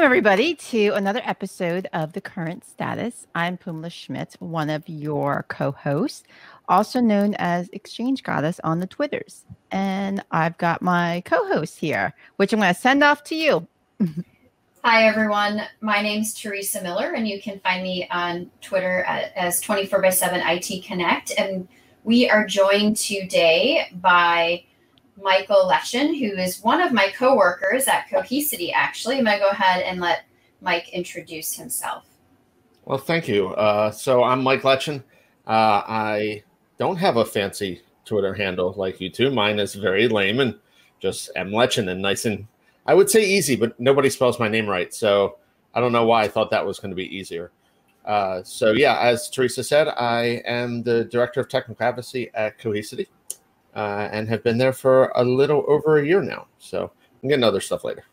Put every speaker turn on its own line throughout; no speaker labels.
Welcome, everybody, to another episode of The Current Status. I'm Phoummala Schmitt, one of your co hosts, also known as Exchange Goddess on the Twitters. And I've got my co host here, which I'm going to send off to you.
Hi, everyone. My name's Teresa Miller, and you can find me on Twitter as 24 by 7 IT Connect. And we are joined today by Michael Letschin, who is one of my coworkers at Cohesity, actually. I'm going to go ahead and let Mike introduce himself.
Well, thank you. Uh, so I'm Mike Letschin. Uh, I don't have a fancy Twitter handle like you two. Mine is very lame and just M Letschin and nice and I would say easy, but nobody spells my name right. So I don't know why I thought that was going to be easier. Uh, so yeah, as Teresa said, I am the director of technical advocacy at Cohesity uh, and have been there for a little over a year now. So I'm getting other stuff later.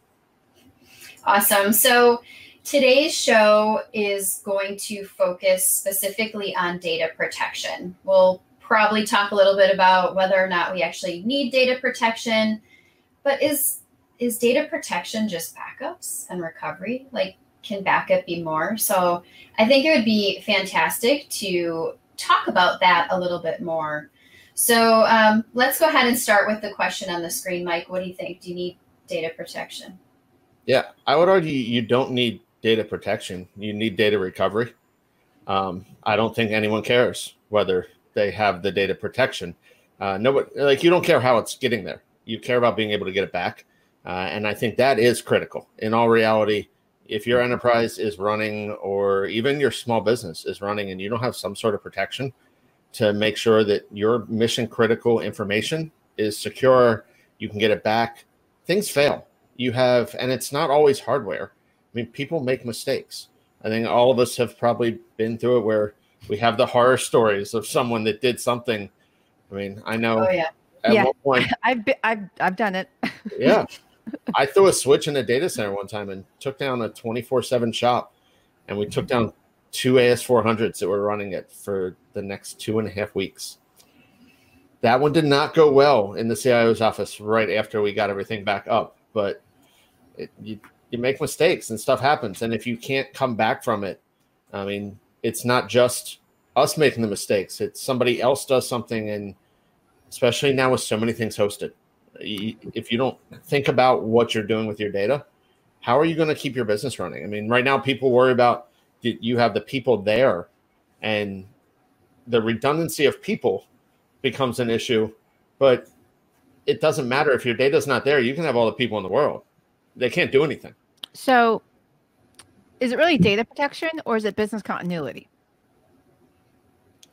Awesome. So today's show is going to focus specifically on data protection. We'll probably talk a little bit about whether or not we actually need data protection, but is is data protection just backups and recovery? Like, can backup be more? So I think it would be fantastic to talk about that a little bit more so um, let's go ahead and start with the question on the screen. Mike, what do you think? Do you need data protection?
Yeah, I would argue you don't need data protection. You need data recovery. Um, I don't think anyone cares whether they have the data protection. Uh, nobody, like you don't care how it's getting there. You care about being able to get it back, uh, and I think that is critical. In all reality, if your enterprise is running, or even your small business is running, and you don't have some sort of protection, to make sure that your mission critical information is secure. You can get it back. Things fail. You have, and it's not always hardware. I mean, people make mistakes. I think all of us have probably been through it where we have the horror stories of someone that did something. I mean, I know.
Oh, yeah. At yeah. one point, I've, been, I've I've done it.
yeah, I threw a switch in a data center one time and took down a twenty four seven shop, and we took down two AS400s that were running it for the next two and a half weeks. That one did not go well in the CIO's office right after we got everything back up, but it, you, you make mistakes and stuff happens. And if you can't come back from it, I mean, it's not just us making the mistakes, it's somebody else does something. And especially now with so many things hosted, if you don't think about what you're doing with your data, how are you going to keep your business running? I mean, right now people worry about you have the people there and the redundancy of people becomes an issue. But it doesn't matter if your data is not there you can have all the people in the world. They can't do anything.
So is it really data protection or is it business continuity?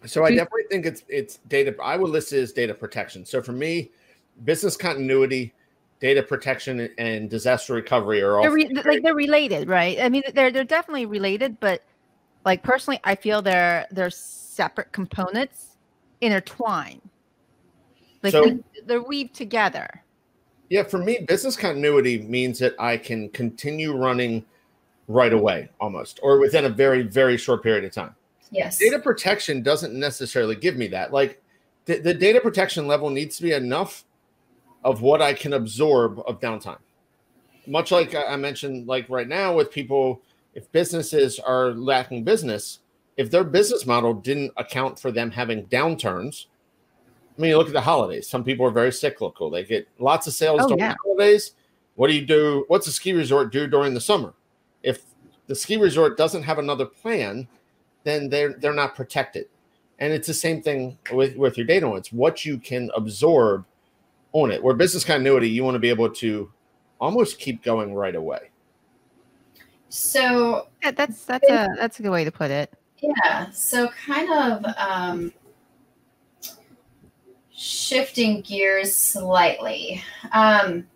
So i definitely think it's it's data i would list it as data protection. So for me business continuity data protection and disaster recovery are all
re- like they're related, right? I mean, they're they're definitely related, but like personally, I feel they're they're separate components intertwined. Like so, they, they're weaved together.
Yeah, for me, business continuity means that I can continue running right away, almost, or within a very very short period of time.
Yes.
Data protection doesn't necessarily give me that. Like the, the data protection level needs to be enough of what I can absorb of downtime. Much like I mentioned, like right now with people, if businesses are lacking business, if their business model didn't account for them having downturns, I mean, look at the holidays. Some people are very cyclical. They get lots of sales oh, during yeah. the holidays. What do you do? What's a ski resort do during the summer? If the ski resort doesn't have another plan, then they're they're not protected. And it's the same thing with, with your data. It's what you can absorb own it. Where business continuity, you want to be able to almost keep going right away.
So
yeah, that's that's a that's a good way to put it.
Yeah. So kind of um, shifting gears slightly. Um,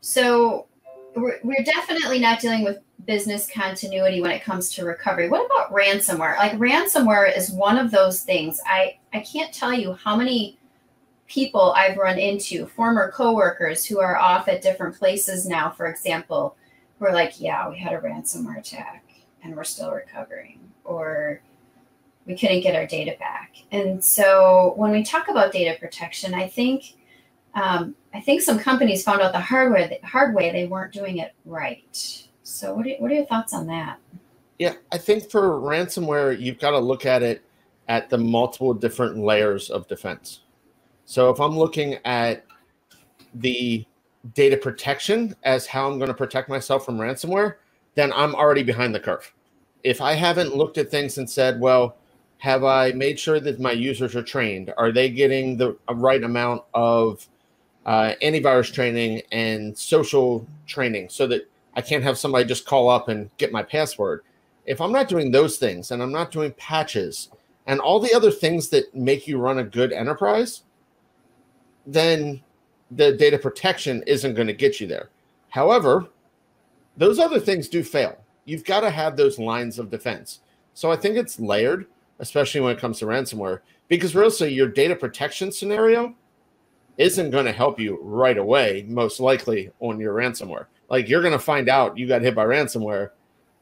so we're, we're definitely not dealing with business continuity when it comes to recovery. What about ransomware? Like ransomware is one of those things. I I can't tell you how many people I've run into, former coworkers who are off at different places now, for example, who are like, yeah, we had a ransomware attack and we're still recovering, or we couldn't get our data back. And so when we talk about data protection, I think um, I think some companies found out the hard way, the hard way they weren't doing it right. So, what are, what are your thoughts on that?
Yeah, I think for ransomware, you've got to look at it at the multiple different layers of defense. So, if I'm looking at the data protection as how I'm going to protect myself from ransomware, then I'm already behind the curve. If I haven't looked at things and said, well, have I made sure that my users are trained? Are they getting the right amount of uh, antivirus training and social training so that I can't have somebody just call up and get my password? If I'm not doing those things and I'm not doing patches and all the other things that make you run a good enterprise, then the data protection isn't going to get you there. However, those other things do fail. You've got to have those lines of defense. So I think it's layered, especially when it comes to ransomware, because really your data protection scenario isn't going to help you right away, most likely on your ransomware. Like you're going to find out you got hit by ransomware.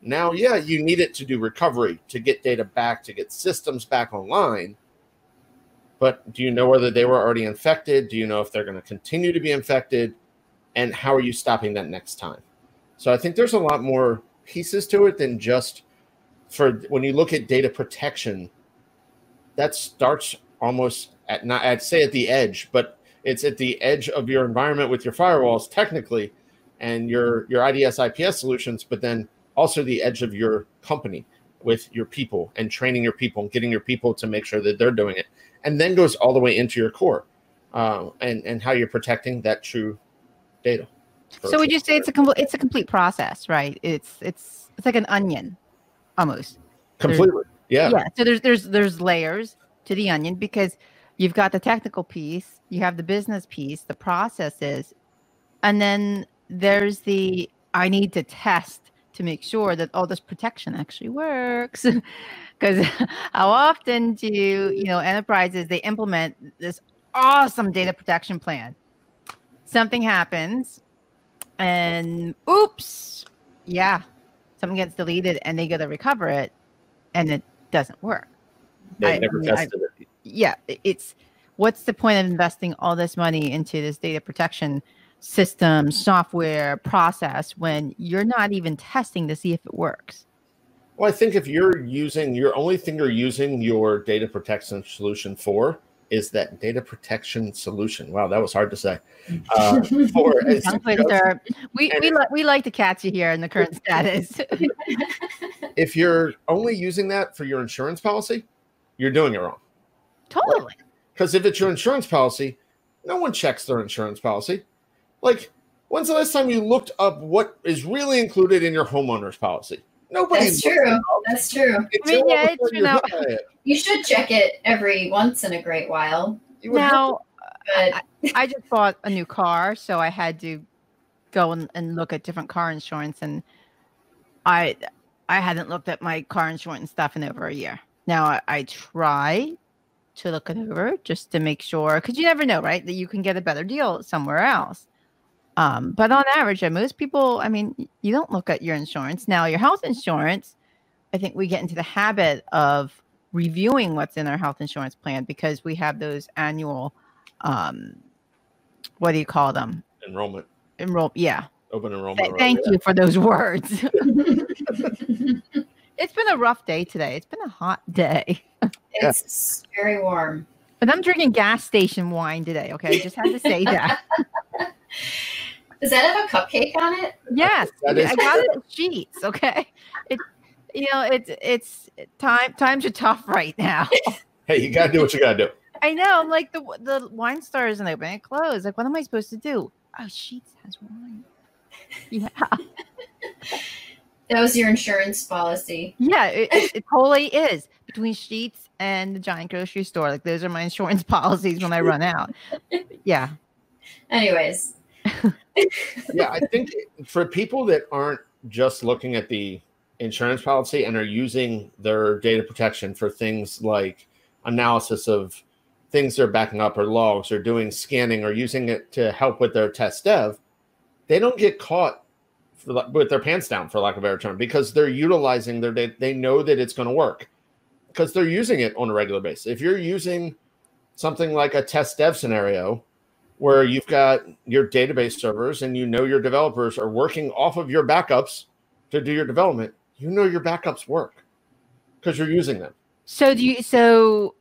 Now, yeah, you need it to do recovery, to get data back, to get systems back online but do you know whether they were already infected? Do you know if they're going to continue to be infected? And how are you stopping that next time? So I think there's a lot more pieces to it than just for when you look at data protection, that starts almost at not I'd say at the edge, but it's at the edge of your environment with your firewalls technically and your your IDS IPS solutions, but then also the edge of your company with your people and training your people and getting your people to make sure that they're doing it and then goes all the way into your core uh, and and how you're protecting that true data.
So would you say it's a complete it's a complete process, right? It's it's it's like an onion, almost.
Completely, there's, yeah.
Yeah. So there's there's there's layers to the onion because you've got the technical piece, you have the business piece, the processes, and then there's the I need to test to make sure that all this protection actually works. because how often do you know enterprises they implement this awesome data protection plan. Something happens and oops yeah something gets deleted and they go to recover it and it doesn't work.
They I, never I mean, tested I, it.
Yeah it's what's the point of investing all this money into this data protection system software process when you're not even testing to see if it works
well, I think if you're using your only thing you're using your data protection solution for is that data protection solution. Wow, that was hard to say. Uh, for
we we, li- we like to catch you here in the current status.
if you're only using that for your insurance policy, you're doing it wrong.
Totally.
Because if it's your insurance policy, no one checks their insurance policy. Like, when's the last time you looked up what is really included in your homeowner's policy? Nobody.
That's true. That's true. I mean, yeah, it's you, know, you should check it every once in a great while.
Now, but... I, I, just bought a new car, so I had to go and, and look at different car insurance, and I I hadn't looked at my car insurance stuff in over a year. Now I, I try to look it over just to make sure, because you never know, right? That you can get a better deal somewhere else. Um, but on average, most people, I mean, you don't look at your insurance. Now, your health insurance, I think we get into the habit of reviewing what's in our health insurance plan because we have those annual, um, what do you call them?
Enrollment.
Enroll, yeah.
Open enrollment. Th-
thank you for those words. it's been a rough day today. It's been a hot day.
It's very warm.
But I'm drinking gas station wine today. Okay, I just had to say that.
Does that have a cupcake on it?
Yes, I got it Sheetz. Okay, it, you know, it's it's time. Times are tough right now.
hey, you gotta do what you gotta do.
I know. I'm like the the wine store isn't open; it closed. Like, what am I supposed to do? Oh, Sheetz has wine. Yeah.
that was your insurance policy.
Yeah, it, it, it totally is between Sheetz and the giant grocery store. Like, those are my insurance policies when I run out. Yeah.
Anyways,
yeah, I think for people that aren't just looking at the insurance policy and are using their data protection for things like analysis of things they're backing up or logs or doing scanning or using it to help with their test dev, they don't get caught the, with their pants down, for lack of a better term, because they're utilizing their data. They know that it's going to work because they're using it on a regular basis. If you're using something like a test dev scenario where you've got your database servers and you know your developers are working off of your backups to do your development, you know your backups work because you're using them.
So do you so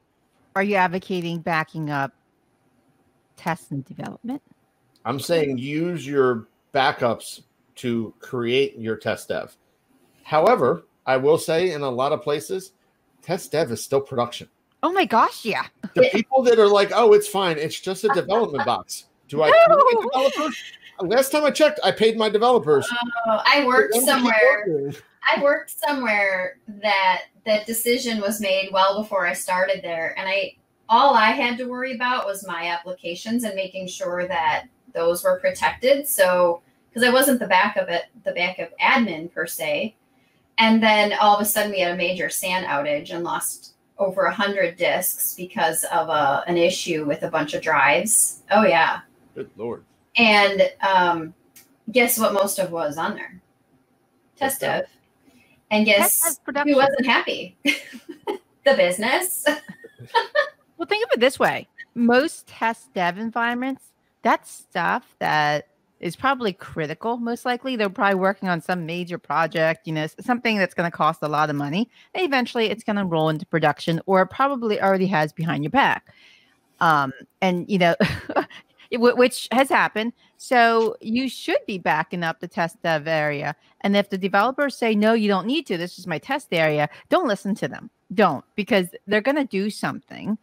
are you advocating backing up test and development?
I'm saying use your backups to create your test dev. However, I will say in a lot of places, test dev is still production.
Oh my gosh, yeah.
The people that are like, oh, it's fine, it's just a development box. Do I
No.
developers? Last time I checked, I paid my developers.
Oh, I worked
For them to keep
somewhere. I worked somewhere that that decision was made well before I started there, and I all I had to worry about was my applications and making sure that those were protected. So because I wasn't the backup it, the backup admin per se, and then all of a sudden we had a major SAN outage and lost over a hundred disks because of a, an issue with a bunch of drives. Oh yeah,
Good lord.
and um, guess what? Most of was on there, test dev, and guess
dev
who wasn't happy? the business.
Well, think of it this way: most test dev environments, that's stuff that is probably critical. Most likely, they're probably working on some major project, you know, something that's going to cost a lot of money, and eventually, it's going to roll into production, or probably already has behind your back. Um, and you know, which has happened. So you should be backing up the test dev area. And if the developers say no, you don't need to. This is my test area. Don't listen to them. Don't because they're going to do something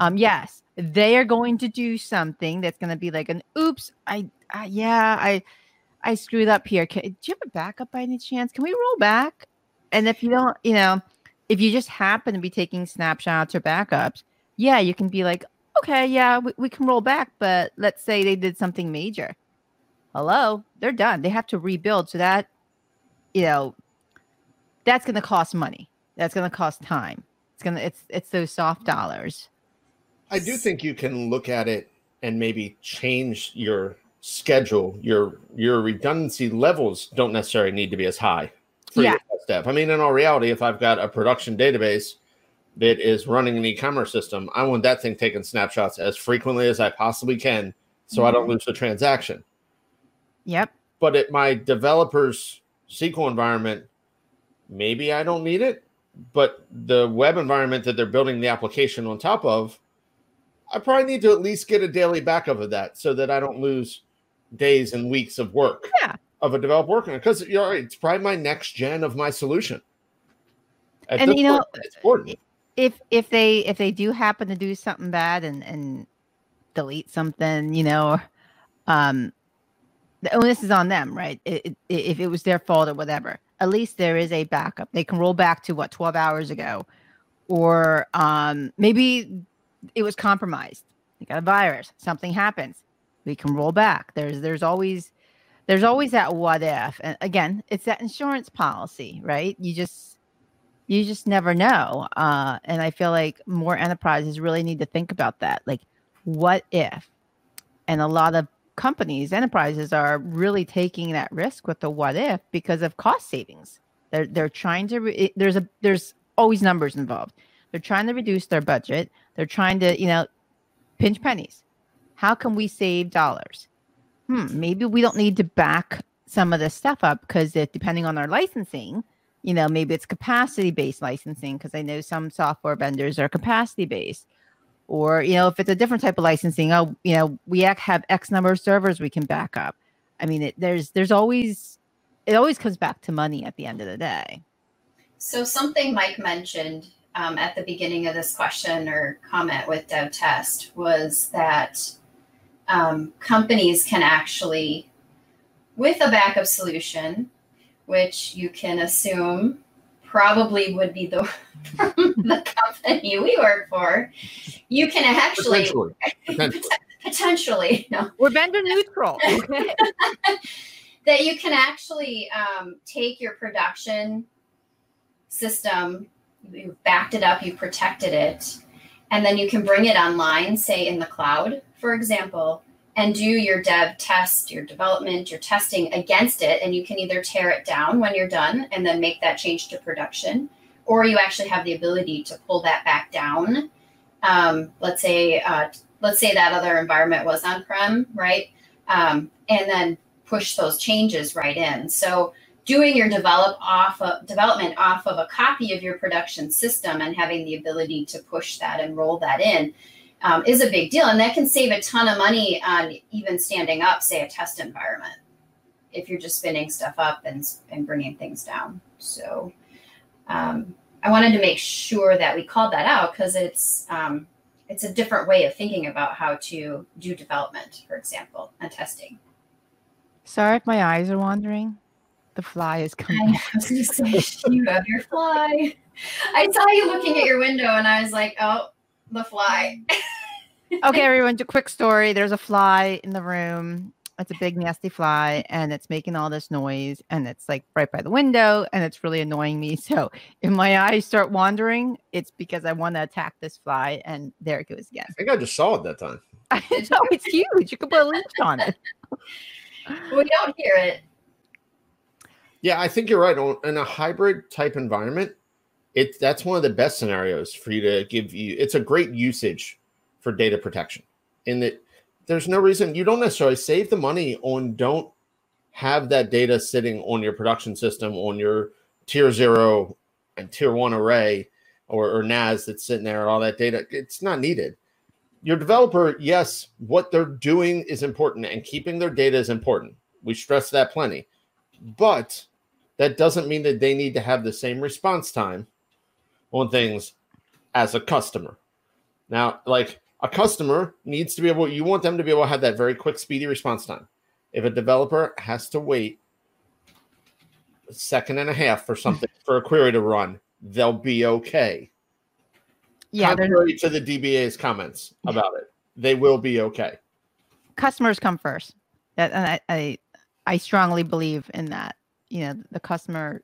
um, yes, they are going to do something that's going to be like an oops, I, yeah, I, I screwed up here. Can, do you have a backup by any chance? Can we roll back? And if you don't, you know, if you just happen to be taking snapshots or backups, yeah, you can be like, okay, yeah, we, we can roll back. But let's say they did something major. Hello, they're done. They have to rebuild. So that, you know, that's going to cost money. That's going to cost time. It's gonna, it's, it's those soft dollars.
I do think you can look at it and maybe change your schedule. Your your redundancy levels don't necessarily need to be as high for
Yeah.
your dev. I mean, in all reality, if I've got a production database that is running an e-commerce system, I want that thing taking snapshots as frequently as I possibly can, so I don't mm-hmm. lose the transaction.
Yep.
But at my developer's SQL environment, maybe I don't need it. But the web environment that they're building the application on top of, I probably need to at least get a daily backup of that so that I don't lose days and weeks of work
Yeah.
of a developer working because you're right, it's probably my next gen of my solution. At
And, you know,
point, it's important.
if if they if they do happen to do something bad and and delete something you know um the onus is on them right it, it, if it was their fault or whatever at least there is a backup they can roll back to what 12 hours ago or um maybe it was compromised they got a virus something happens we can roll back there's there's always there's always that what if and again it's that insurance policy right you just you just never know. Uh, and I feel like more enterprises really need to think about that. Like, what if? And a lot of companies, enterprises are really taking that risk with the what if because of cost savings. They're they're trying to. Re- there's a there's always numbers involved. They're trying to reduce their budget. They're trying to you know pinch pennies. How can we save dollars? Hmm, maybe we don't need to back some of this stuff up because depending on our licensing, you know maybe it's capacity based licensing because i know some software vendors are capacity based or you know if it's a different type of licensing oh you know we have x number of servers we can back up i mean it, there's there's always it always comes back to money at the end of the day
So something Mike mentioned um, at the beginning of this question or comment with Dev Test was that um, companies can actually, with a backup solution, which you can assume probably would be the the company we work for, you can actually
Potentially. Potentially.
potentially no
we're vendor neutral
that you can actually um, take your production system, you've backed it up, you've protected it, and then you can bring it online, say in the cloud, for example, and do your dev test, your development, your testing against it. And you can either tear it down when you're done and then make that change to production, or you actually have the ability to pull that back down. Um, let's say, uh, let's say that other environment was on prem, right? Um, and then push those changes right in. So doing your develop off of development off of a copy of your production system and having the ability to push that and roll that in um, is a big deal. And that can save a ton of money on even standing up, say, a test environment if you're just spinning stuff up and, and bringing things down. So um, I wanted to make sure that we called that out because it's um, it's a different way of thinking about how to do development, for example, and testing.
Sorry if my eyes are wandering. The fly is coming.
I was going to say, you have your fly. I saw you looking at your window, and I was like, oh, the fly.
okay, everyone, a quick story. There's a fly in the room. It's a big nasty fly and it's making all this noise and it's like right by the window and it's really annoying me. So if my eyes start wandering, it's because I want to attack this fly and there it goes again.
I think I just saw it that time.
I know it's huge. You can put a leash on it.
we don't hear it.
Yeah, I think you're right. In a hybrid type environment, it that's one of the best scenarios for you to give you. It's a great usage for data protection in that there's no reason you don't necessarily save the money on don't have that data sitting on your production system on your tier zero and tier one array or, or NAS that's sitting there, all that data. It's not needed. Your developer, yes, what they're doing is important and keeping their data is important. We stress that plenty. But that doesn't mean that they need to have the same response time on things as a customer. Now, like a customer needs to be able, you want them to be able to have that very quick, speedy response time. If a developer has to wait a second and a half for something for a query to run, they'll be okay.
Yeah,
contrary to the DBA's comments about it, they will be okay.
Customers come first, and I, I, I strongly believe in that. You know, the customer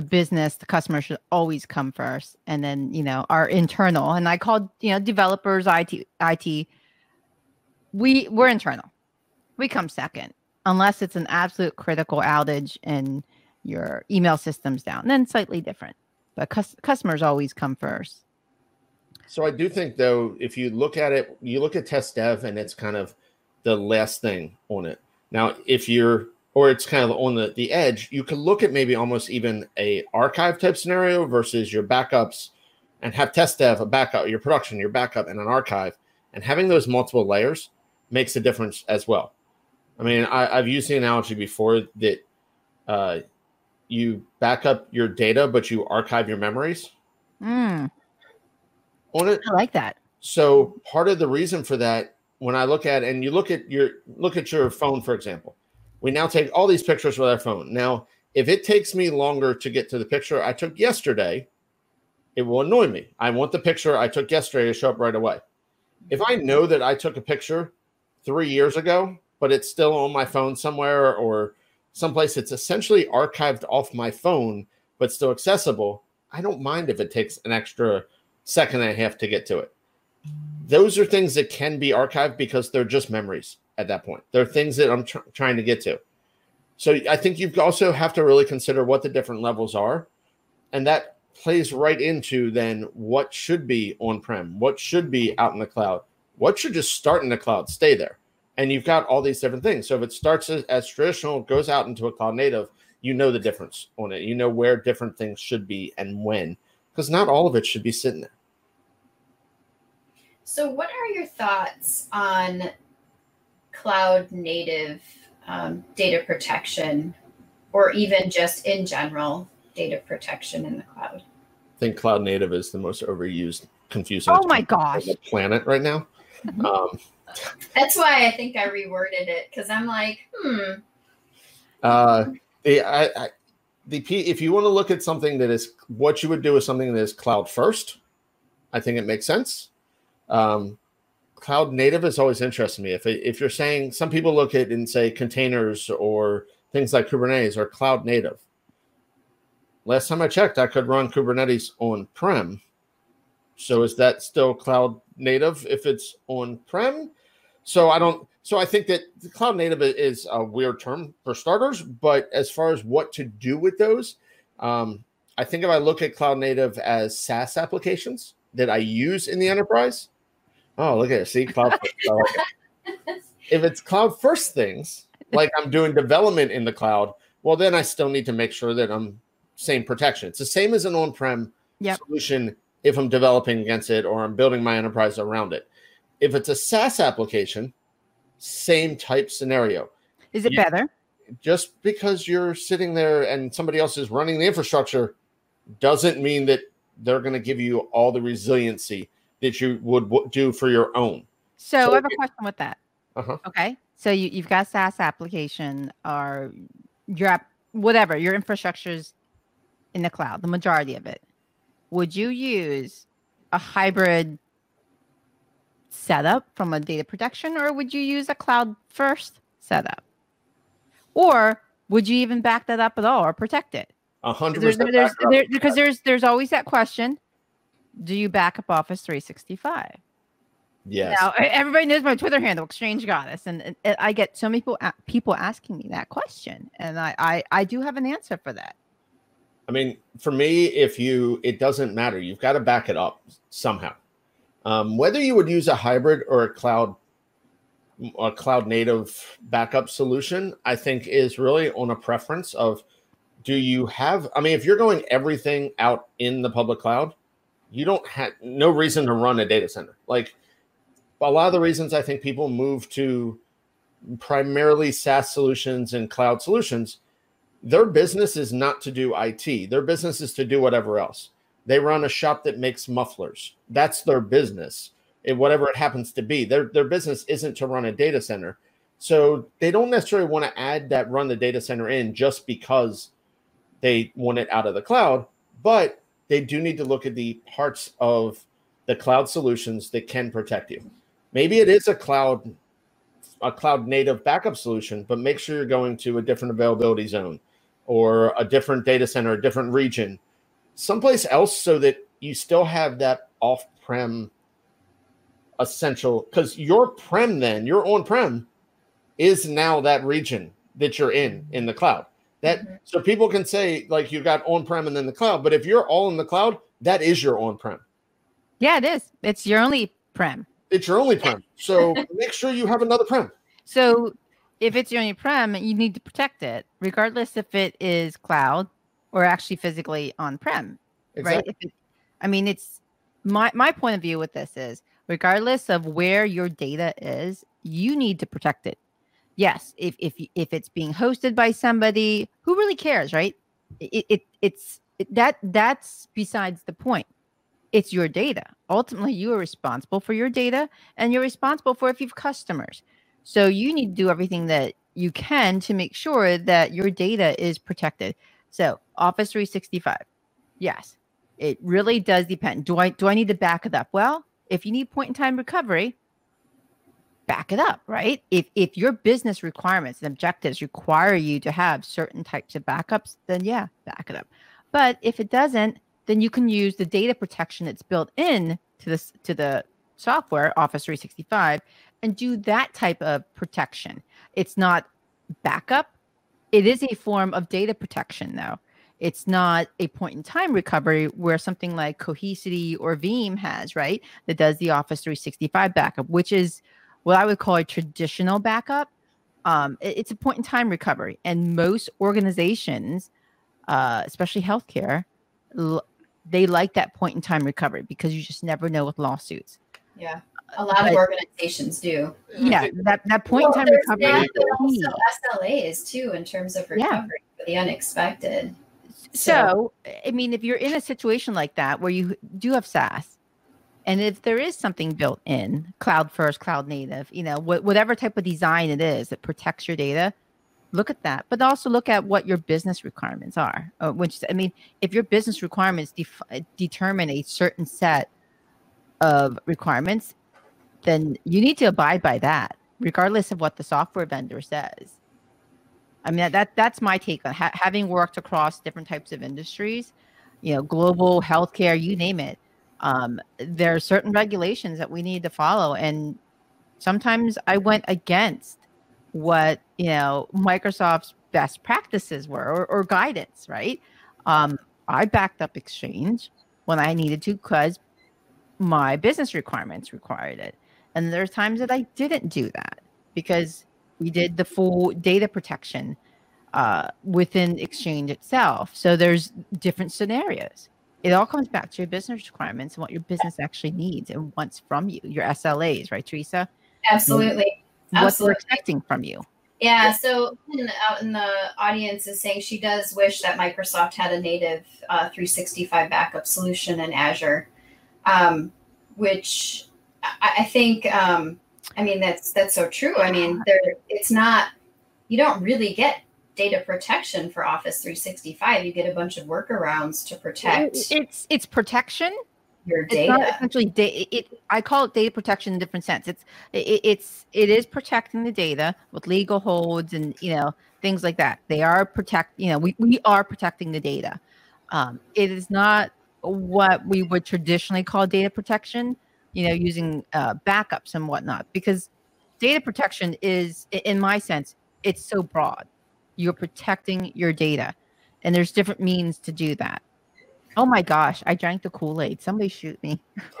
the business, the customer should always come first, and then you know our internal. And I called you know developers, IT, IT. We we're internal. We come second, unless it's an absolute critical outage and your email system's down. Then slightly different, but cus- customers always come first.
So I do think though, if you look at it, you look at test dev, and it's kind of the last thing on it. Now, if you're or it's kind of on the, the edge, you could look at maybe almost even a archive type scenario versus your backups and have test dev, a backup, your production, your backup, and an archive. And having those multiple layers makes a difference as well. I mean, I, have used the analogy before that uh, you back up your data, but you archive your memories
mm.
on it.
I like that.
So part of the reason for that, when I look at and you look at your look at your phone, for example, we now take all these pictures with our phone. Now, if it takes me longer to get to the picture I took yesterday, it will annoy me. I want the picture I took yesterday to show up right away. If I know that I took a picture three years ago, but it's still on my phone somewhere or someplace it's essentially archived off my phone, but still accessible, I don't mind if it takes an extra second and a half to get to it. Those are things that can be archived because they're just memories at that point. There are things that I'm tr- trying to get to. So I think you also have to really consider what the different levels are. And that plays right into then what should be on prem, what should be out in the cloud, what should just start in the cloud, stay there. And you've got all these different things. So if it starts as, as traditional, goes out into a cloud native, you know the difference on it. You know where different things should be and when, because not all of it should be sitting there.
So, what are your thoughts on cloud native um, data protection, or even just in general data protection in the cloud.
I think cloud native is the most overused, confusing.
Oh my gosh!
planet right now. Mm-hmm. Um,
That's why I think I reworded it because I'm like, hmm.
Uh, the, I, I, the if you want to look at something that is what you would do with something that is cloud first, I think it makes sense. Um, cloud native has always interested me. If if you're saying some people look at and say containers or things like Kubernetes are cloud native. Last time I checked, I could run Kubernetes on prem. So is that still cloud native if it's on prem? So I don't. So I think that cloud native is a weird term for starters, but as far as what to do with those, um, I think if I look at cloud native as SaaS applications that I use in the enterprise, Oh, look at it. See, cloud. like it. if it's cloud first things, like I'm doing development in the cloud, well, then I still need to make sure that I'm same protection. It's the same as an on-prem
Yep.
solution if I'm developing against it or I'm building my enterprise around it. If it's a SaaS application, same type scenario.
Is it
Yeah.
better?
Just because you're sitting there and somebody else is running the infrastructure doesn't mean that they're going to give you all the resiliency that you would w- do for your own.
So,
So
I have a question with that.
Uh-huh.
Okay. So you, you've got SaaS application or your app, whatever, your infrastructure's in the cloud, the majority of it. Would you use a hybrid setup from a data protection or would you use a cloud first setup? Or would you even back that up at all or protect it?
A hundred percent.
there's,
back
there, because there's there's always that question. Do you back up Office 365?
Yes.
Now everybody knows my Twitter handle, Exchange Goddess, and, and- and I get so many people people asking me that question, and I, I I do have an answer for that.
I mean, for me, if you, it doesn't matter. You've got to back it up somehow. Um, whether you would use a hybrid or a cloud, a cloud native backup solution, I think is really on a preference of, do you have? I mean, if you're going everything out in the public cloud, you don't have no reason to run a data center. Like a lot of the reasons I think people move to primarily SaaS solutions and cloud solutions their business is not to do IT. Their business is to do whatever else. They run a shop that makes mufflers. That's their business. And whatever it happens to be. Their their business isn't to run a data center. So they don't necessarily want to add that run the data center in just because they want it out of the cloud, but they do need to look at the parts of the cloud solutions that can protect you. Maybe it is a cloud a cloud native backup solution, but make sure you're going to a different availability zone or a different data center, a different region, someplace else so that you still have that off prem essential. Because your prem, then your on prem is now that region that you're in in the cloud. That
Mhm.
so people can say like you got on prem and then the cloud, but if you're all in the cloud, that is your on prem.
Yeah, it is. It's your only prem.
It's your only prem. So make sure you have another prem.
So if it's your only prem, you need to protect it, regardless if it is cloud or actually physically on prem. right? It, I mean, it's my my point of view with this is regardless of where your data is, you need to protect it. Yes, if if if it's being hosted by somebody, who really cares, right? It, it it's it, that that's besides the point. It's your data. Ultimately, you are responsible for your data, and you're responsible for if you've customers. So you need to do everything that you can to make sure that your data is protected. So Office 365, yes, it really does depend. Do I do I need to back it up? Well, if you need point in time recovery, back it up, right? If if your business requirements and objectives require you to have certain types of backups, then yeah, back it up. But if it doesn't, then you can use the data protection that's built in to this to the software Office 365 and do that type of protection. It's not backup. It is a form of data protection though. It's not a point in time recovery where something like Cohesity or Veeam has, right? That does the Office 365 backup, which is what I would call a traditional backup. Um, it- it's a point in time recovery. And most organizations, uh, especially healthcare, l- they like that point in time recovery because you just never know with lawsuits.
Yeah. A lot of organizations do.
Yeah, that, that point in time recovery
that,
is
but
key.
also SLAs too in terms of
Yeah.
recovery for the unexpected.
So, I mean, if you're in a situation like that where you do have SaaS, and if there is something built in, cloud first, cloud native, you know, wh- whatever type of design it is that protects your data, look at that. But also look at what your business requirements are. Uh, which I mean, if your business requirements def- determine a certain set of requirements, then you need to abide by that, regardless of what the software vendor says. I mean, that, that that's my take on ha- having worked across different types of industries, you know, global healthcare, you name it. Um, there are certain regulations that we need to follow, and sometimes I went against what you know Microsoft's best practices were or, or guidance. Right? Um, I backed up Exchange when I needed to because my business requirements required it, and there's times that I didn't do that because we did the full data protection uh, within Exchange itself. So there's different scenarios. It all comes back to your business requirements and what your business actually needs and wants from you, your SLAs, right, Teresa?
Absolutely.
What
Absolutely.
they're expecting from you.
Yeah, so out in the audience is saying she does wish that Microsoft had a native uh, 365 backup solution in Azure, um, which I, I think, um, I mean, that's that's so true. I mean, there it's not, you don't really get data protection for Office 365. You get a bunch of workarounds to protect
It's it's protection,
your
it's
data.
essentially data. It, I call it data protection in a different sense. It's it, it's it is protecting the data with legal holds and you know things like that. They are protect. You know, we we are protecting the data. Um, it is not what we would traditionally call data protection. You know, using uh, backups and whatnot, because data protection is, in my sense, it's so broad. You're protecting your data, and there's different means to do that. Oh my gosh, I drank the Kool Aid. Somebody shoot me.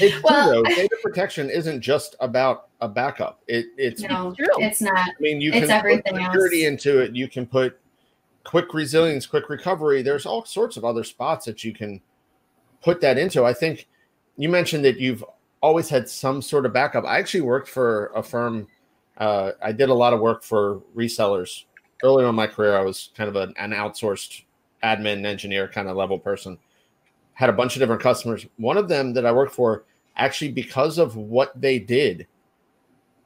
It's
Well,
true, though. Data protection isn't just about a backup. It, it's
no,
true.
it's not.
I mean, you
It's
can
everything
put security
else.
into it. You can put quick resilience, quick recovery. There's all sorts of other spots that you can put that into. I think you mentioned that you've always had some sort of backup. I actually worked for a firm. Uh, I did a lot of work for resellers early on in my career. I was kind of an, an outsourced admin engineer kind of level person. Had a bunch of different customers. One of them that I worked for actually, because of what they did,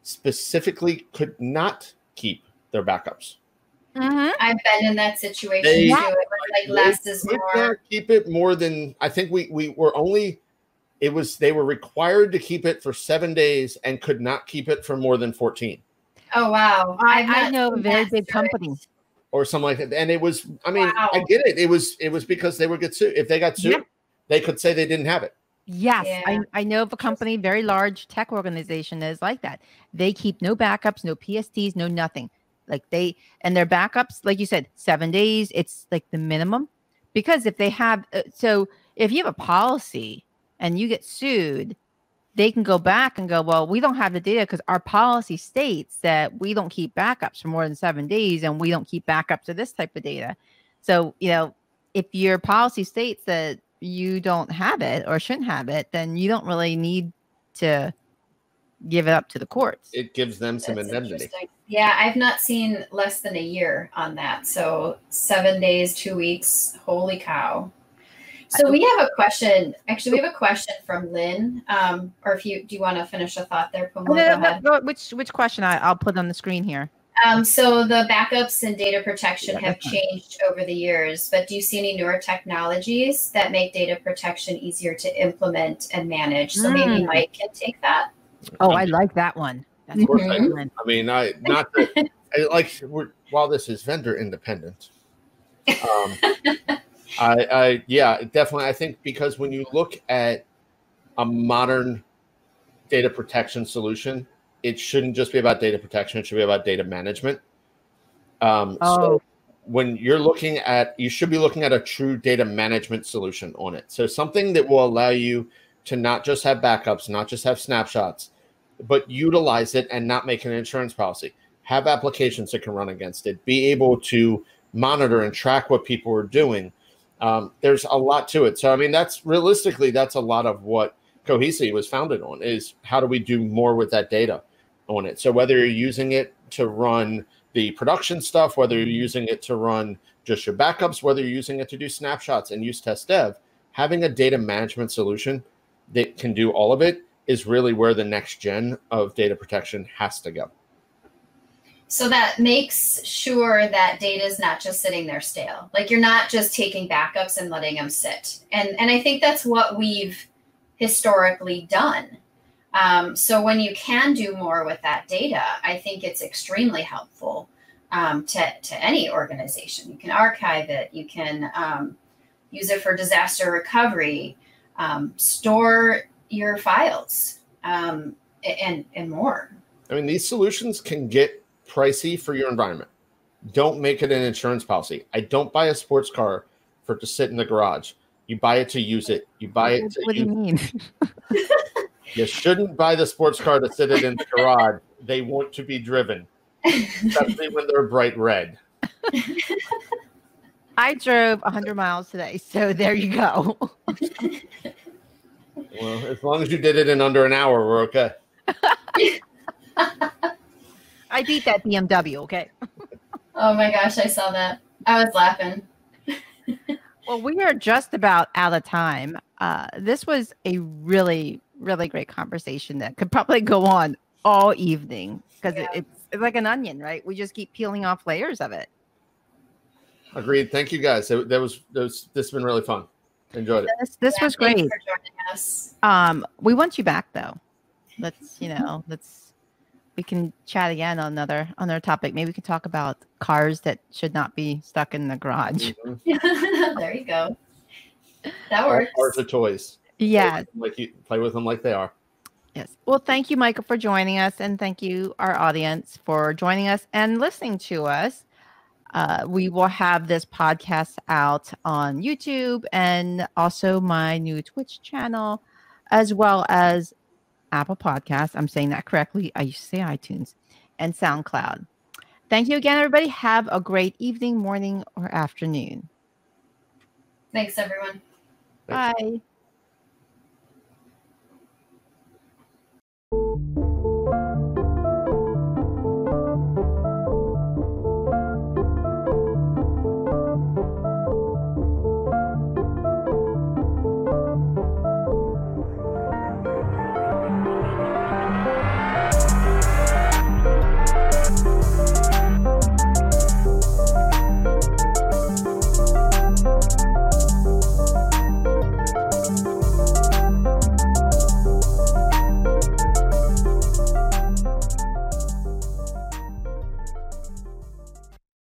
specifically could not keep their backups.
Mm-hmm.
I've been in that situation
They-
too. It was like less is more.
keep it more than I think we we were only it was they were required to keep it for seven days and could not keep it for more than 14
Oh wow!
I,
I've
I
not
know a very big
strict.
company.
or something like that. And it was I mean,
Wow.
I get it. It was it was because they would get sued. If they got sued,
Yeah.
they could say they didn't have it.
Yes,
Yeah.
I, I know of a company, very large tech organization that is like that. They keep no backups, no PSTs, no nothing. Like they and their backups, like you said, seven days. It's like the minimum because if they have, uh, so if you have a policy and you get sued, they can go back and go, well, we don't have the data because our policy states that we don't keep backups for more than seven days and we don't keep backups of this type of data. So, you know, if your policy states that you don't have it or shouldn't have it, then you don't really need to give it up to the courts.
It gives them some
That's
indemnity.
Yeah, I've not seen less than a year on that. So seven days, two weeks. Holy cow! So we have a question. Actually, we have a question from Lynn. Um, or if you do, you want to finish a thought there, Phoummala?
Oh, no, no,
ahead.
no, which which question I, I'll put on the screen here.
Um, so the backups and data protection
Yeah,
have
that's fine.
changed over the years, but do you see any newer technologies that make data protection easier to implement and manage? So maybe
Mm.
Mike can take that.
Oh, I like that one. That's
Of course I
Mhm.
do. I mean, I not that I, like we're, while this is vendor independent. Um, I, I yeah, definitely. I think because when you look at a modern data protection solution, it shouldn't just be about data protection. It should be about data management. Um,
Oh,
So when you're looking at, you should be looking at a true data management solution on it. So something that will allow you to not just have backups, not just have snapshots, but utilize it and not make an insurance policy. Have applications that can run against it. Be able to monitor and track what people are doing. Um, there's a lot to it. So I mean, that's realistically, that's a lot of what Cohesity was founded on. Is how do we do more with that data on it? So whether you're using it to run the production stuff, whether you're using it to run just your backups, whether you're using it to do snapshots and use test dev, having a data management solution that can do all of it is really where the next gen of data protection has to go.
So that makes sure that data is not just sitting there stale. Like you're not just taking backups and letting them sit. And and I think that's what we've historically done. Um, so when you can do more with that data, I think it's extremely helpful um, to to any organization. You can archive it. You can um, use it for disaster recovery. Um, store your files um, and and more.
I mean, these solutions can get pricey for your environment. Don't make it an insurance policy. I don't buy a sports car for it to sit in the garage. You buy it to use it. You buy it
what,
to
what do you mean?
You shouldn't buy the sports car to sit it in the garage. They want to be driven. especially when they're bright red.
I drove 100 miles today, so there you go.
Well, as long as you did it in under an hour, we're okay.
I beat that BMW, okay?
oh my gosh, I saw that. I was laughing.
Well, we are just about out of time. Uh, this was a really, really great conversation that could probably go on all evening because
Yeah.
it, it's, it's like an onion, right? We just keep peeling off layers of it.
Agreed. Thank you guys. That, that was that was this has been really fun. Enjoyed it.
This, this
Yeah,
was great.
for joining us.
Um, we want you back though. Let's, you know, let's we can chat again on another on another topic. Maybe we can talk about cars that should not be stuck in the garage.
Mhm.
there you go. That
All
works.
Cars are toys.
Yeah,
Like you play with them like they are.
Yes. Well, thank you, Michael, for joining us, and thank you, our audience, for joining us and listening to us. Uh, we will have this podcast out on YouTube and also my new Twitch channel, as well as Apple Podcasts. I'm saying that correctly. I used to say iTunes and SoundCloud. Thank you again, everybody. Have a great evening, morning, or afternoon.
Thanks, everyone.
Thanks.
Bye.